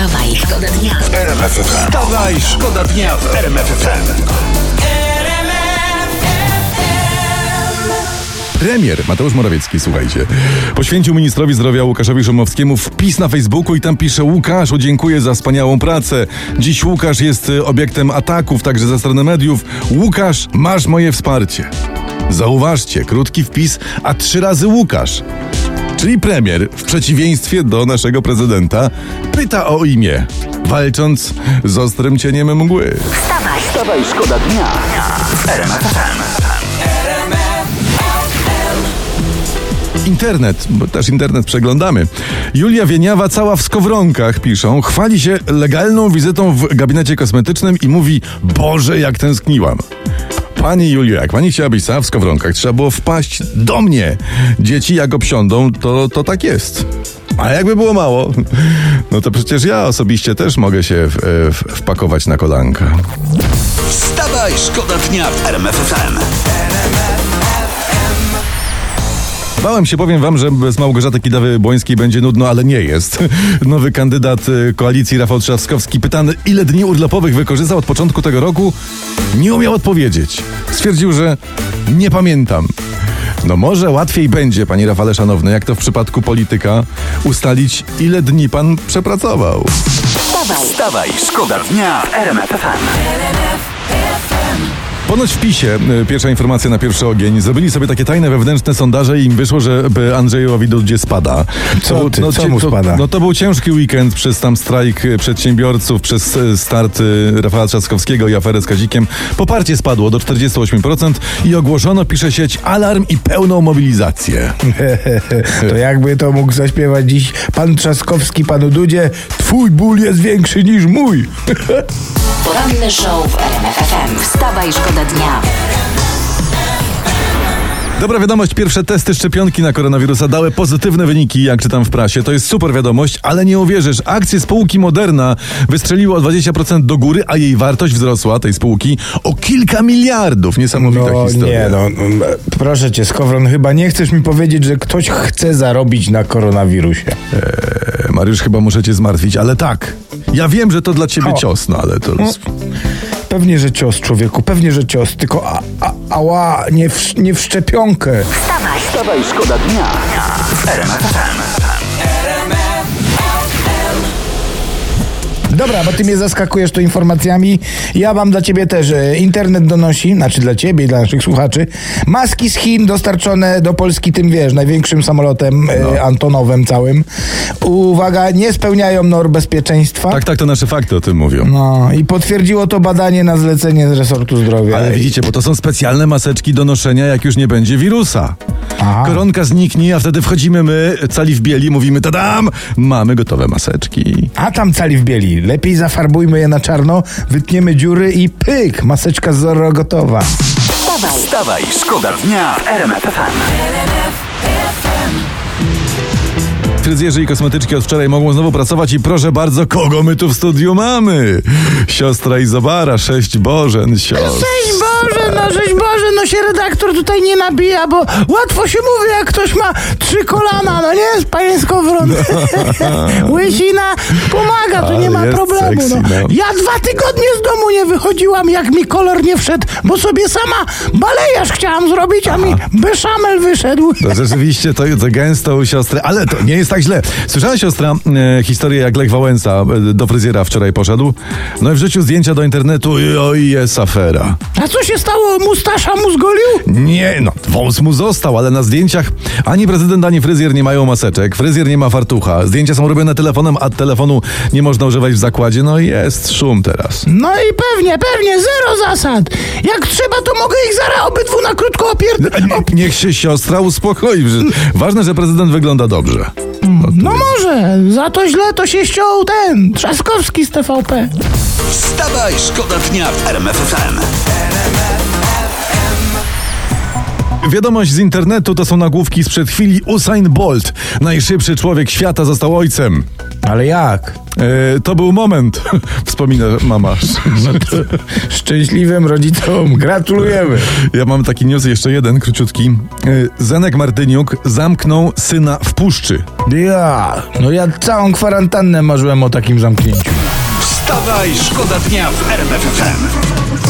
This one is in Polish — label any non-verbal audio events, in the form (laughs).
Wstawaj, szkoda dnia. Wstawaj, szkoda dnia w RMF FM. Premier Mateusz Morawiecki, słuchajcie, poświęcił ministrowi zdrowia Łukaszowi Szumowskiemu wpis na Facebooku i tam pisze Łukaszu, dziękuję za wspaniałą pracę. Dziś Łukasz jest y, obiektem ataków także ze strony mediów. Łukasz, masz moje wsparcie. Zauważcie, krótki wpis, a trzy razy Łukasz. Czyli premier, w przeciwieństwie do naszego prezydenta, pyta o imię, walcząc z ostrym cieniem mgły. Wstawaj, Wstawaj, szkoda dnia. Internet, bo też internet przeglądamy. Julia Wieniawa, cała w skowronkach, piszą, chwali się legalną wizytą w gabinecie kosmetycznym i mówi, Boże, jak tęskniłam. Pani Julio, jak pani chciała być sama w skowronkach, trzeba było wpaść do mnie. Dzieci jak obsiądą, to, to tak jest. A jakby było mało, no to przecież ja osobiście też mogę się w, w, wpakować na kolanka. Wstawaj, szkoda dnia w RMF FM. Bałem się, powiem wam, że bez Małgorzaty Kidawy-Błońskiej będzie nudno, ale nie jest. (laughs) Nowy kandydat y, koalicji Rafał Trzaskowski pytany, ile dni urlopowych wykorzystał od początku tego roku, nie umiał odpowiedzieć. Stwierdził, że nie pamiętam. No może łatwiej będzie, panie Rafale Szanowny, jak to w przypadku polityka, ustalić, ile dni pan przepracował. wstawaj, Wstawaj, szkoda dnia w RMF FM. Ponoć w PiSie, y, pierwsza informacja na pierwszy ogień, zrobili sobie takie tajne wewnętrzne sondaże i im wyszło, że Andrzejowi Dudzie spada. Co był- ty, co cie- mu to- spada? No to był ciężki weekend przez tam strajk y, przedsiębiorców, przez y, start Rafała Trzaskowskiego i aferę z Kazikiem. Poparcie spadło do 48% i ogłoszono, pisze sieć, alarm i pełną mobilizację. (laughs) To jakby to mógł zaśpiewać dziś pan Trzaskowski panu Dudzie, twój ból jest większy niż mój. (laughs) poranny show w RMF FM. Wstawaj, szkoda dnia. Dobra wiadomość, pierwsze testy szczepionki na koronawirusa dały pozytywne wyniki, jak czytam w prasie. To jest super wiadomość, ale nie uwierzysz, akcje spółki Moderna wystrzeliły o 20% do góry, a jej wartość wzrosła, tej spółki, o kilka miliardów. Niesamowita No historia. nie no, proszę cię Skowron, chyba nie chcesz mi powiedzieć, że ktoś chce zarobić na koronawirusie. E, Mariusz, chyba muszę cię zmartwić, ale tak. Ja wiem, że to dla ciebie O. cios, no ale to... Pewnie, że cios człowieku, pewnie, że cios, tylko a, a, ała, nie w, nie w szczepionkę. Wstawaj, Wstawaj, szkoda dnia. W Dobra, bo ty mnie zaskakujesz tu informacjami. Ja mam dla ciebie też. e, Internet donosi, znaczy dla ciebie i dla naszych słuchaczy, maski z Chin dostarczone do Polski tym, wiesz, największym samolotem No. e, Antonowem całym. Uwaga, nie spełniają norm bezpieczeństwa. Tak, tak, to nasze fakty o tym mówią. No i potwierdziło to badanie na zlecenie z resortu zdrowia. Ale widzicie, bo to są specjalne maseczki do noszenia, jak już nie będzie wirusa. Aha. Koronka zniknie, a wtedy wchodzimy my, cali w bieli, mówimy tadam, mamy gotowe maseczki. A tam cali w bieli. Lepiej zafarbujmy je na czarno, wytniemy dziury i pyk, maseczka z Zorro gotowa. wstawaj, Wstawaj, szkoda dnia w RMF. Fryzjerzy i kosmetyczki od wczoraj mogą znowu pracować i proszę bardzo, kogo my tu w studiu mamy? Siostra Izobara, sześć Bożen, siostr. Cześć Boże, no żeś Boże, no się redaktor tutaj nie nabija, bo łatwo się mówi, jak ktoś ma trzy kolana, no nie, panie Skowron. (laughs) Łysina pomaga, tu nie ma problemu. sexy, no. no. Ja dwa tygodnie z domu nie wychodziłam, jak mi kolor nie wszedł, bo sobie sama balejarz chciałam zrobić, a mi beszamel wyszedł. No rzeczywiście to, to gęsto u siostry, ale to nie jest tak źle. Słyszała siostra e, historię, jak Lech Wałęsa e, do fryzjera wczoraj poszedł? No i wrzucił zdjęcia do internetu i oj, jest afera. A co się stało, mustasza mu zgolił? Nie, no, wąs mu został, ale na zdjęciach ani prezydent, ani fryzjer nie mają maseczek, fryzjer nie ma fartucha, zdjęcia są robione telefonem, a telefonu nie można używać w zakładzie, no i jest szum teraz. No i pewnie, pewnie, zero zasad. Jak trzeba, to mogę ich zaraz obydwu na krótko opierd... Nie- Niech się siostra uspokoi. że- Ważne, że prezydent wygląda dobrze. No, No jest- może, za to źle to się ściął ten, Trzaskowski z TVP. Wstawaj, szkoda dnia w RMF FM. Wiadomość z internetu to są nagłówki sprzed chwili. Usain Bolt, najszybszy człowiek świata, został ojcem. Ale jak? E, to był moment, (laughs) wspomina mama. No to szczęśliwym rodzicom gratulujemy. Ja mam taki news, jeszcze jeden, króciutki. E, Zenek Martyniuk zamknął syna w puszczy. Ja, no ja całą kwarantannę marzyłem o takim zamknięciu. Wstawaj, szkoda dnia w RMF FM